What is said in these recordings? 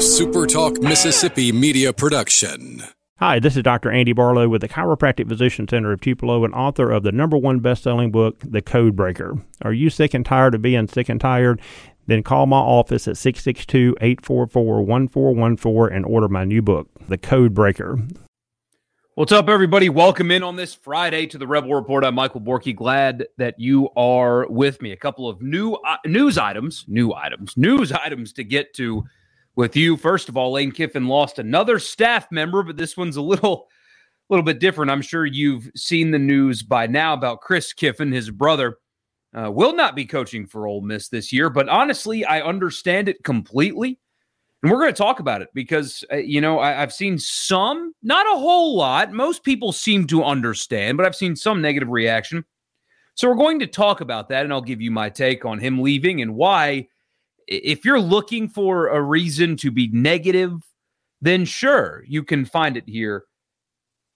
SuperTalk Mississippi media production. Hi, this is Dr. Andy Barlow with the Chiropractic Physician Center of Tupelo and author of the number one best-selling book, The Code Breaker. Are you sick and tired of being sick and tired? Then call my office at 662-844-1414 and order my new book, The Code Breaker. What's up, everybody? Welcome in on this Friday to the Rebel Report. I'm Michael Borky. Glad that you are with me. A couple of new uh, news items, new items, news items to get to with you. First of all, Lane Kiffin lost another staff member, but this one's a little a little bit different. I'm sure you've seen the news by now about Chris Kiffin, his brother, uh, will not be coaching for Ole Miss this year. But honestly, I understand it completely. And we're going to talk about it because, uh, you know, I, I've seen some, not a whole lot. Most people seem to understand, but I've seen some negative reaction. So we're going to talk about that, and I'll give you my take on him leaving and why if you're looking for a reason to be negative, then sure, you can find it here.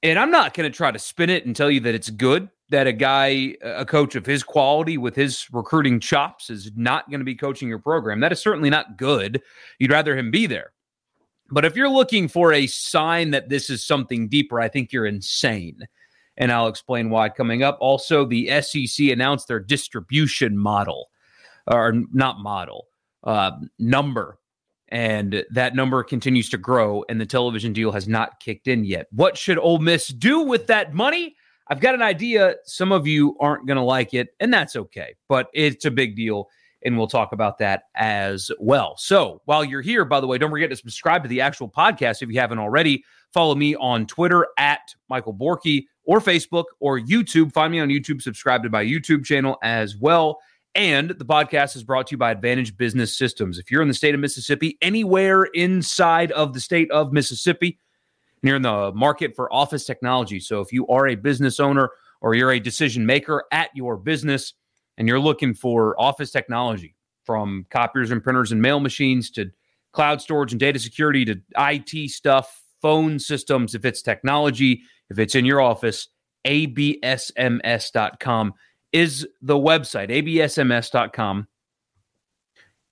And I'm not going to try to spin it and tell you that it's good that a guy, a coach of his quality with his recruiting chops, is not going to be coaching your program. That is certainly not good. You'd rather him be there. But if you're looking for a sign that this is something deeper, I think you're insane. And I'll explain why coming up. Also, the SEC announced their distribution model, or not model uh, number. And that number continues to grow, and the television deal has not kicked in yet. What should Ole Miss do with that money? I've got an idea. Some of you aren't going to like it, and that's okay, but it's a big deal, and we'll talk about that as well. So while you're here, by the way, don't forget to subscribe to the actual podcast if you haven't already. Follow me on Twitter at Michael Borky or Facebook or YouTube. Find me on YouTube, subscribe to my YouTube channel as well. And the podcast is brought to you by Advantage Business Systems. If you're in the state of Mississippi, anywhere inside of the state of Mississippi, and you're in the market for office technology. So if you are a business owner or you're a decision maker at your business and you're looking for office technology from copiers and printers and mail machines to cloud storage and data security to IT stuff, phone systems, if it's technology, if it's in your office, absms.com is the website, absms.com,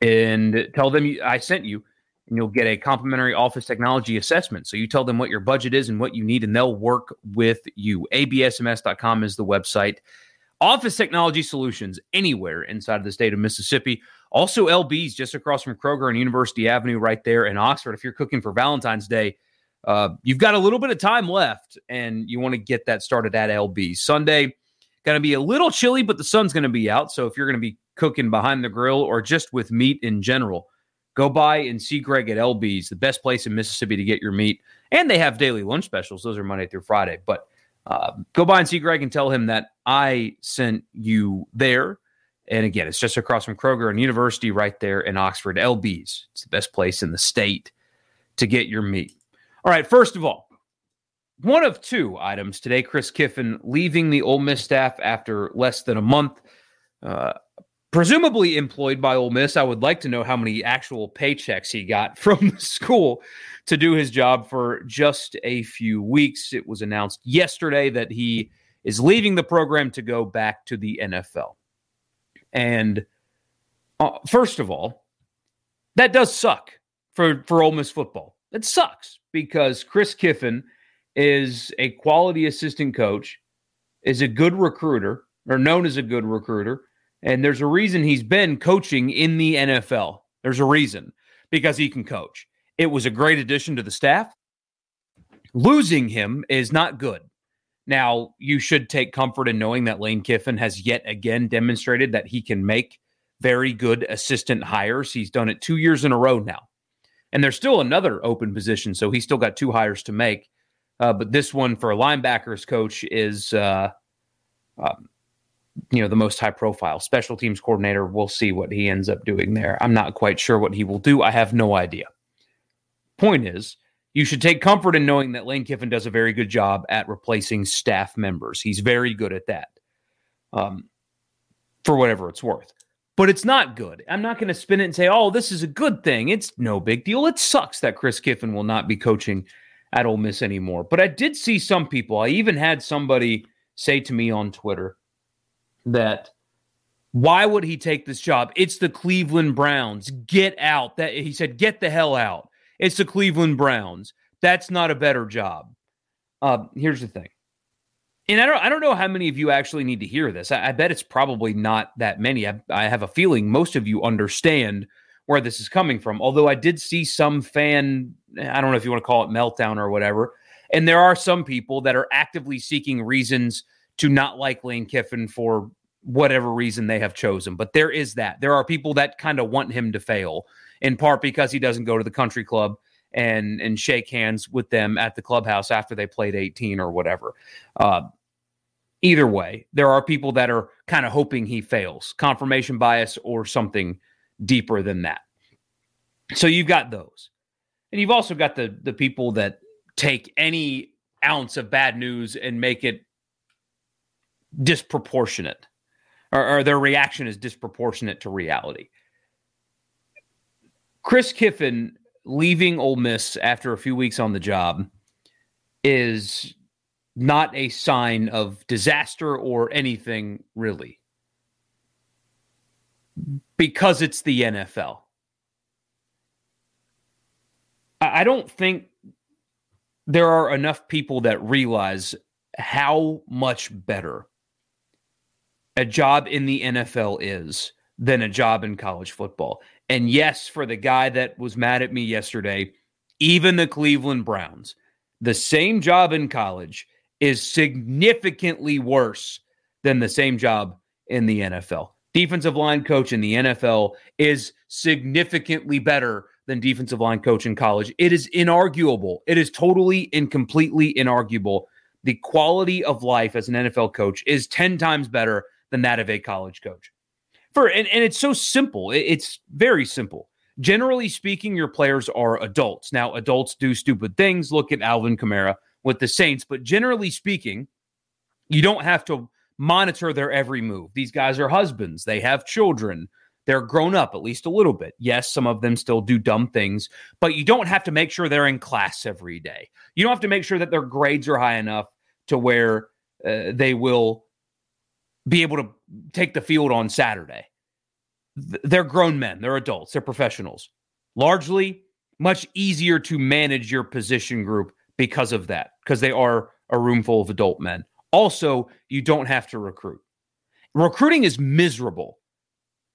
and tell them I sent you, and you'll get a complimentary office technology assessment. So you tell them what your budget is and what you need, and they'll work with you. absms.com is the website. Office technology solutions anywhere inside of the state of Mississippi. Also, LB's just across from Kroger and University Avenue, right there in Oxford. If you're cooking for Valentine's Day, uh, you've got a little bit of time left, and you want to get that started at LB Sunday Going to be a little chilly, but the sun's going to be out. So if you're going to be cooking behind the grill or just with meat in general, go by and see Greg at LB's, the best place in Mississippi to get your meat. And they have daily lunch specials. Those are Monday through Friday. But uh, go by and see Greg and tell him that I sent you there. And again, it's just across from Kroger and University right there in Oxford. LB's. It's the best place in the state to get your meat. All right, first of all, one of two items today. Chris Kiffin leaving the Ole Miss staff after less than a month, uh, presumably employed by Ole Miss. I would like to know how many actual paychecks he got from the school to do his job for just a few weeks. It was announced yesterday that he is leaving the program to go back to the NFL. And uh, first of all, that does suck for for Ole Miss football. It sucks because Chris Kiffin is a quality assistant coach, is a good recruiter, or known as a good recruiter. And there's a reason he's been coaching in the NFL. There's a reason because he can coach. It was a great addition to the staff. Losing him is not good. Now, you should take comfort in knowing that Lane Kiffin has yet again demonstrated that he can make very good assistant hires. He's done it two years in a row now. And there's still another open position. So he's still got two hires to make. Uh, but this one for a linebackers coach is, uh, um, you know, the most high profile special teams coordinator. We'll see what he ends up doing there. I'm not quite sure what he will do. I have no idea. Point is, you should take comfort in knowing that Lane Kiffin does a very good job at replacing staff members. He's very good at that, um, for whatever it's worth. But it's not good. I'm not going to spin it and say, oh, this is a good thing. It's no big deal. It sucks that Chris Kiffin will not be coaching at Ole Miss anymore. But I did see some people. I even had somebody say to me on Twitter that why would he take this job? It's the Cleveland Browns. Get out. That he said, get the hell out. It's the Cleveland Browns. That's not a better job. Uh, here's the thing. And I don't, I don't know how many of you actually need to hear this. I, I bet it's probably not that many. I, I have a feeling most of you understand where this is coming from. Although I did see some fan, I don't know if you want to call it meltdown or whatever. And there are some people that are actively seeking reasons to not like Lane Kiffin for whatever reason they have chosen. But there is that. There are people that kind of want him to fail, in part because he doesn't go to the country club and and shake hands with them at the clubhouse after they played 18 or whatever. Uh, either way, there are people that are kind of hoping he fails, confirmation bias or something deeper than that. So you've got those. And you've also got the the people that take any ounce of bad news and make it disproportionate or, or their reaction is disproportionate to reality. Chris Kiffin leaving Ole Miss after a few weeks on the job is not a sign of disaster or anything really because it's the NFL. I don't think there are enough people that realize how much better a job in the NFL is than a job in college football. And yes, for the guy that was mad at me yesterday, even the Cleveland Browns, the same job in college is significantly worse than the same job in the NFL. Defensive line coach in the NFL is significantly better than defensive line coach in college. It is inarguable. It is totally and completely inarguable. The quality of life as an NFL coach is 10 times better than that of a college coach. For and, and it's so simple. It's very simple. Generally speaking, your players are adults. Now, adults do stupid things. Look at Alvin Kamara with the Saints, but generally speaking, you don't have to monitor their every move. These guys are husbands, they have children, they're grown up at least a little bit. Yes, some of them still do dumb things, but you don't have to make sure they're in class every day. You don't have to make sure that their grades are high enough to where uh, they will be able to take the field on Saturday. They're grown men, they're adults, they're professionals. Largely, much easier to manage your position group because of that, because they are a room full of adult men. Also, you don't have to recruit. Recruiting is miserable.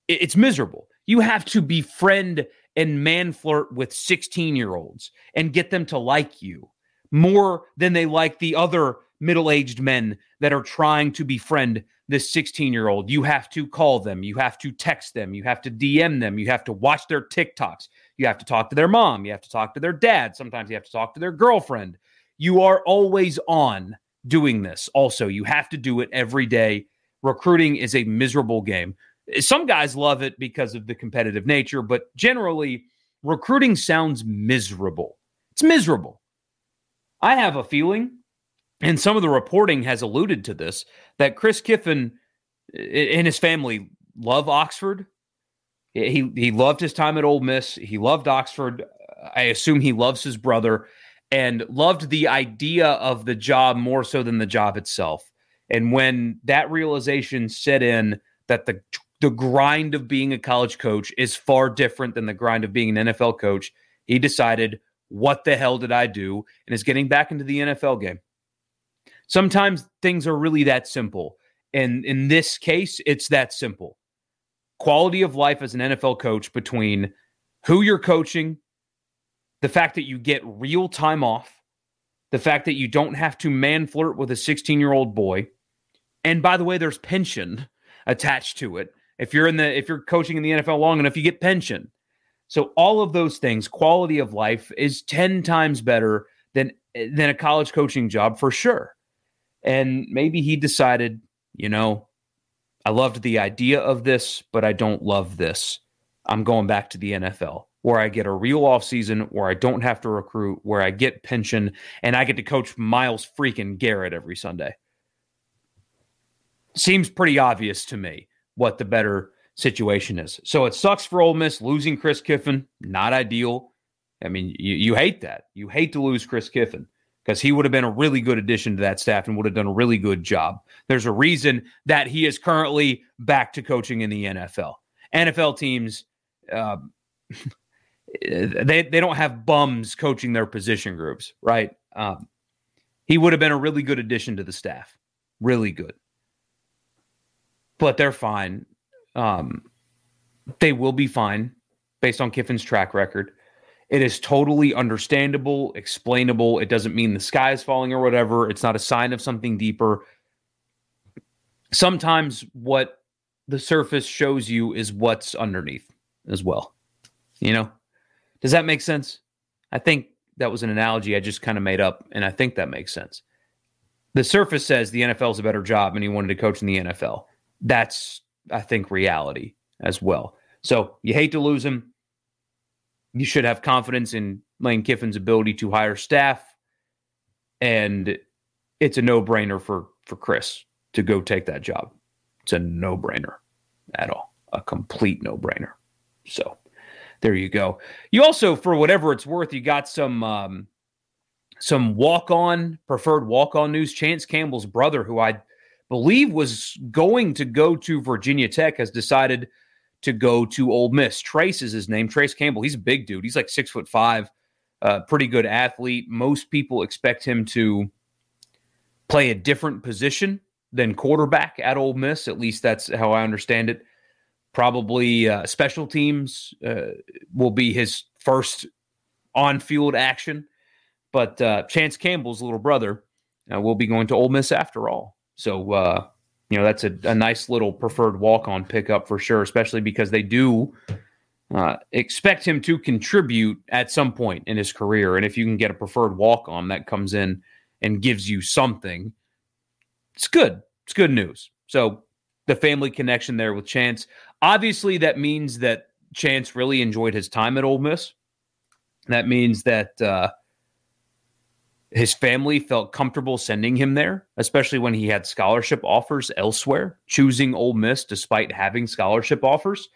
It's miserable. You have to befriend and man flirt with 16 year olds and get them to like you more than they like the other middle aged men that are trying to befriend this 16 year old. You have to call them, you have to text them, you have to DM them, you have to watch their TikToks, you have to talk to their mom, you have to talk to their dad, sometimes you have to talk to their girlfriend. You are always on doing this. Also, you have to do it every day. Recruiting is a miserable game. Some guys love it because of the competitive nature, but generally, recruiting sounds miserable. It's miserable. I have a feeling and some of the reporting has alluded to this that Chris Kiffin and his family love Oxford. He he loved his time at Ole Miss. He loved Oxford. I assume he loves his brother and loved the idea of the job more so than the job itself. And when that realization set in that the the grind of being a college coach is far different than the grind of being an NFL coach, he decided, what the hell did I do? And is getting back into the NFL game. Sometimes things are really that simple. And in this case, it's that simple. Quality of life as an NFL coach between who you're coaching, the fact that you get real time off, the fact that you don't have to man flirt with a 16 year old boy. And by the way, there's pension attached to it. If you're in the if you're coaching in the NFL long enough, you get pension. So all of those things, quality of life is 10 times better than than a college coaching job for sure. And maybe he decided, you know, I loved the idea of this, but I don't love this. I'm going back to the NFL where I get a real off season, where I don't have to recruit, where I get pension, and I get to coach Myles freaking Garrett every Sunday. Seems pretty obvious to me what the better situation is. So it sucks for Ole Miss losing Chris Kiffin. Not ideal. I mean, you, you hate that. You hate to lose Chris Kiffin because he would have been a really good addition to that staff and would have done a really good job. There's a reason that he is currently back to coaching in the NFL. NFL teams, uh, they they don't have bums coaching their position groups, right? Um, he would have been a really good addition to the staff, really good. But they're fine. Um, they will be fine based on Kiffin's track record. It is totally understandable, explainable. It doesn't mean the sky is falling or whatever. It's not a sign of something deeper. Sometimes what the surface shows you is what's underneath as well. You know, does that make sense? I think that was an analogy I just kind of made up, and I think that makes sense. The surface says the NFL is a better job and he wanted to coach in the NFL. That's, I think, reality as well. So you hate to lose him. You should have confidence in Lane Kiffin's ability to hire staff. And it's a no brainer for, for Chris to go take that job. It's a no brainer at all, a complete no brainer. So there you go. You also, for whatever it's worth, you got some um, some walk on preferred walk on news. Chance Campbell's brother, who I believe was going to go to Virginia Tech, has decided to go to Ole Miss. Trace is his name. Trace Campbell. He's a big dude. He's like six foot five, uh, pretty good athlete. Most people expect him to play a different position than quarterback at Ole Miss. At least that's how I understand it. Probably uh, special teams uh, will be his first on field action. But uh, Chance Campbell's little brother uh, will be going to Ole Miss after all. So, uh, you know, that's a, a nice little preferred walk on pickup for sure, especially because they do uh, expect him to contribute at some point in his career. And if you can get a preferred walk on that comes in and gives you something, it's good. It's good news. So, the family connection there with Chance. Obviously, that means that Chance really enjoyed his time at Ole Miss. That means that uh, his family felt comfortable sending him there, especially when he had scholarship offers elsewhere. Choosing Ole Miss despite having scholarship offers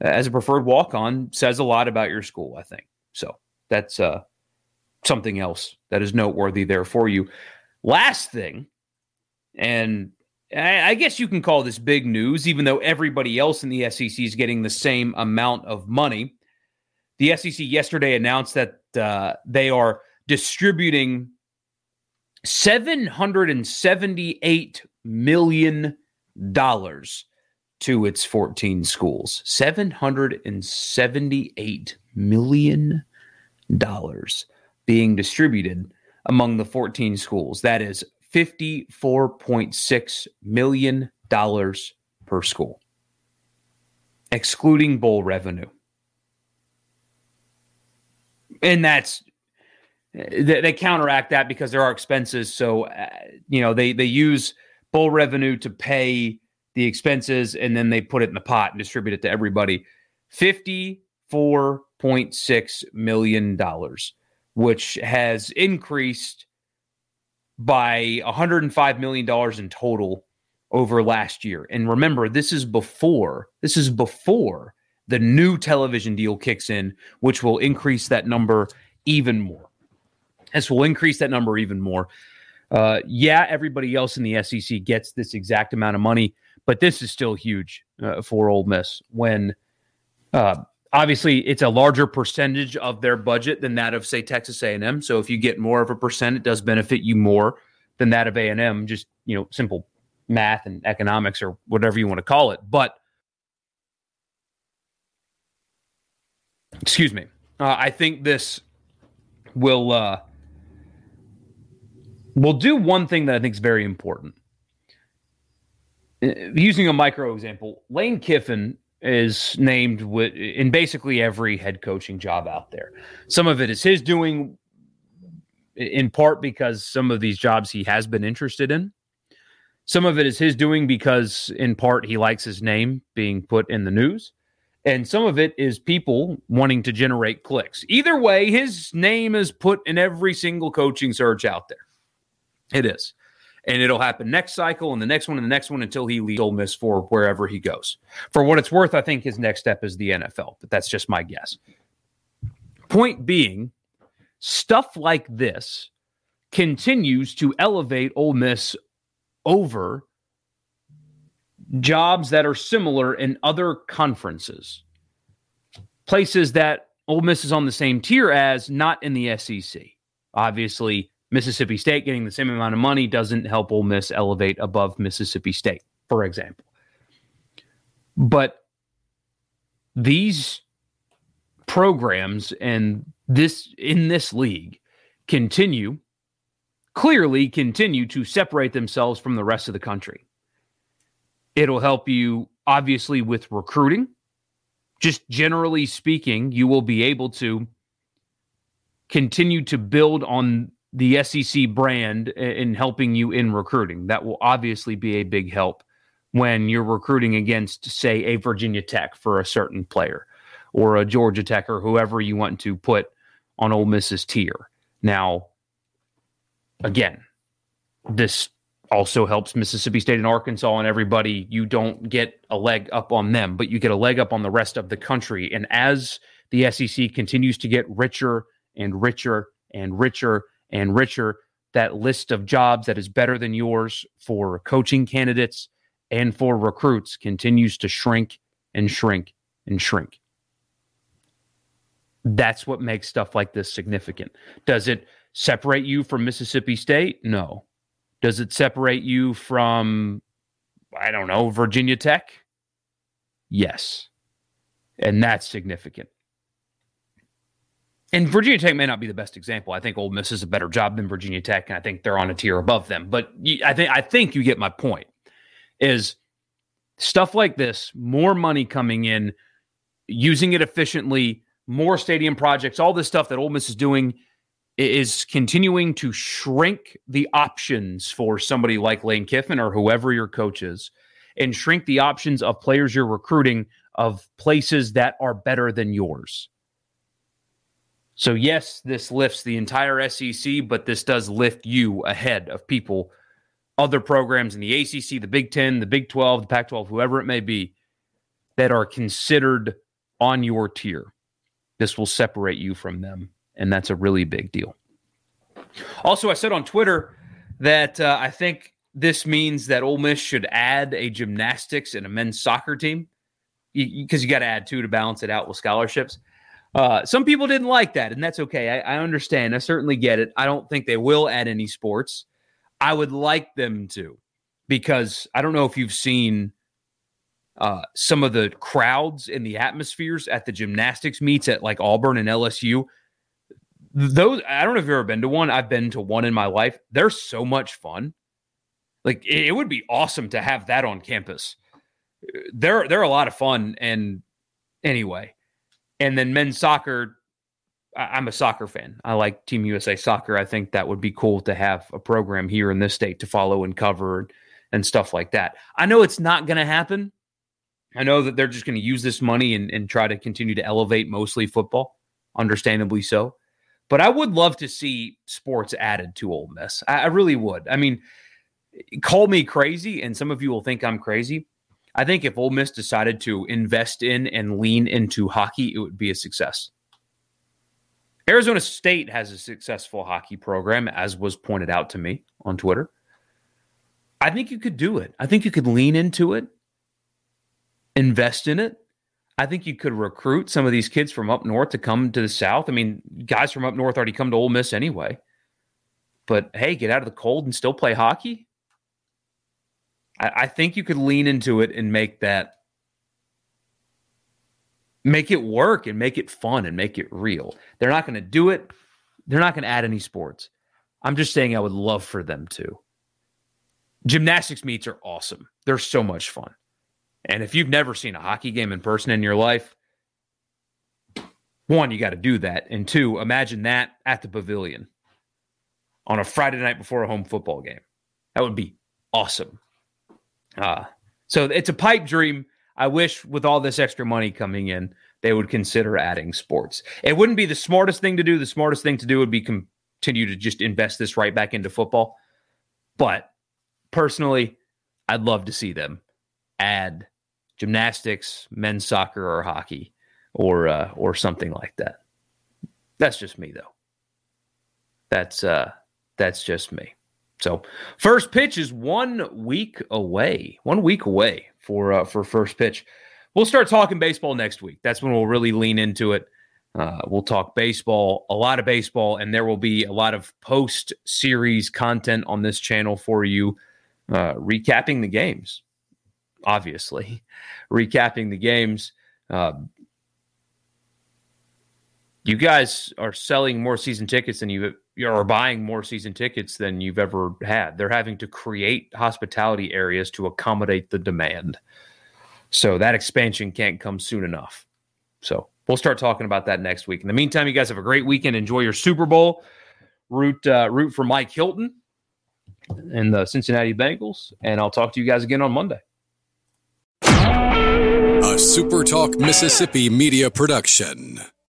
as a preferred walk on says a lot about your school, I think. So that's uh, something else that is noteworthy there for you. Last thing, and I guess you can call this big news, even though everybody else in the SEC is getting the same amount of money. The SEC yesterday announced that uh, they are distributing $778 million to its 14 schools. $778 million being distributed among the 14 schools. That is $54.6 million per school, excluding bowl revenue. And that's they, they counteract that because there are expenses. So, uh, you know, they they use bowl revenue to pay the expenses and then they put it in the pot and distribute it to everybody. $54.6 million, which has increased by $105 million in total over last year. And remember, this is before, this is before the new television deal kicks in, which will increase that number even more. This will increase that number even more. Uh, yeah, everybody else in the SEC gets this exact amount of money, but this is still huge uh, for Ole Miss when uh, obviously it's a larger percentage of their budget than that of say Texas A&M. So if you get more of a percent, it does benefit you more than that of A&M. Just you know, simple math and economics or whatever you want to call it. But excuse me, uh, I think this will will do one thing that I think is very important. Uh, using a micro example, Lane Kiffin is named with, in basically every head coaching job out there. Some of it is his doing, in part because some of these jobs he has been interested in. Some of it is his doing because, in part, he likes his name being put in the news. And some of it is people wanting to generate clicks. Either way, his name is put in every single coaching search out there. It is and it'll happen next cycle and the next one and the next one until he leaves Ole Miss for wherever he goes. For what it's worth, I think his next step is the NFL, but that's just my guess. Point being, stuff like this continues to elevate Ole Miss over jobs that are similar in other conferences, places that Ole Miss is on the same tier as, not in the SEC. Obviously, Mississippi State getting the same amount of money doesn't help Ole Miss elevate above Mississippi State, for example. But these programs and this in this league continue clearly continue to separate themselves from the rest of the country. It'll help you obviously with recruiting. Just generally speaking, you will be able to continue to build on the SEC brand in helping you in recruiting. That will obviously be a big help when you're recruiting against, say, a Virginia Tech for a certain player or a Georgia Tech or whoever you want to put on Ole Miss's tier. Now, again, this also helps Mississippi State and Arkansas and everybody. You don't get a leg up on them, but you get a leg up on the rest of the country. And as the SEC continues to get richer and richer and richer and richer, that list of jobs that is better than yours for coaching candidates and for recruits continues to shrink and shrink and shrink. That's what makes stuff like this significant. Does it separate you from Mississippi State? No. Does it separate you from, I don't know, Virginia Tech? Yes. And that's significant. And Virginia Tech may not be the best example. I think Ole Miss is a better job than Virginia Tech, and I think they're on a tier above them. But I think I think you get my point. Is stuff like this, more money coming in, using it efficiently, more stadium projects, all this stuff that Ole Miss is doing is continuing to shrink the options for somebody like Lane Kiffin or whoever your coach is, and shrink the options of players you're recruiting of places that are better than yours. So, yes, this lifts the entire SEC, but this does lift you ahead of people, other programs in the ACC, the Big 10, the Big 12, the Pac 12, whoever it may be, that are considered on your tier. This will separate you from them and that's a really big deal. Also, I said on Twitter that uh, I think this means that Ole Miss should add a gymnastics and a men's soccer team because you, you got to add two to balance it out with scholarships. Uh, some people didn't like that, and that's okay. I, I understand. I certainly get it. I don't think they will add any sports. I would like them to because I don't know if you've seen uh, some of the crowds and the atmospheres at the gymnastics meets at like Auburn and LSU those I don't know if you've ever been to one. I've been to one in my life. They're so much fun. Like it, it would be awesome to have that on campus. They're they're a lot of fun. And anyway, and then men's soccer. I, I'm a soccer fan. I like Team USA soccer. I think that would be cool to have a program here in this state to follow and cover and stuff like that. I know it's not going to happen. I know that they're just going to use this money and, and try to continue to elevate mostly football, understandably so. But I would love to see sports added to Ole Miss. I, I really would. I mean, call me crazy, and some of you will think I'm crazy. I think if Ole Miss decided to invest in and lean into hockey, it would be a success. Arizona State has a successful hockey program, as was pointed out to me on Twitter. I think you could do it. I think you could lean into it, invest in it, I think you could recruit some of these kids from up north to come to the south. I mean, guys from up north already come to Ole Miss anyway. But hey, get out of the cold and still play hockey. I, I think you could lean into it and make that make it work and make it fun and make it real. They're not going to do it. They're not going to add any sports. I'm just saying I would love for them to. Gymnastics meets are awesome. They're so much fun. And if you've never seen a hockey game in person in your life, one, you got to do that. And two, imagine that at the pavilion on a Friday night before a home football game. That would be awesome. Uh, so it's a pipe dream. I wish with all this extra money coming in, they would consider adding sports. It wouldn't be the smartest thing to do. The smartest thing to do would be continue to just invest this right back into football. But personally, I'd love to see them add gymnastics, men's soccer, or hockey, or uh, or something like that. That's just me, though. That's uh, that's just me. So, first pitch is one week away. One week away for uh, for first pitch. We'll start talking baseball next week. That's when we'll really lean into it. Uh, we'll talk baseball, a lot of baseball, and there will be a lot of post series content on this channel for you, uh, recapping the games, obviously, recapping the games. Uh, you guys are selling more season tickets than you are buying more season tickets than you've ever had. They're having to create hospitality areas to accommodate the demand. So that expansion can't come soon enough. So we'll start talking about that next week. In the meantime, you guys have a great weekend. Enjoy your Super Bowl. Root uh, root for Mike Hilton and the Cincinnati Bengals. And I'll talk to you guys again on Monday. A Super Talk Mississippi media production.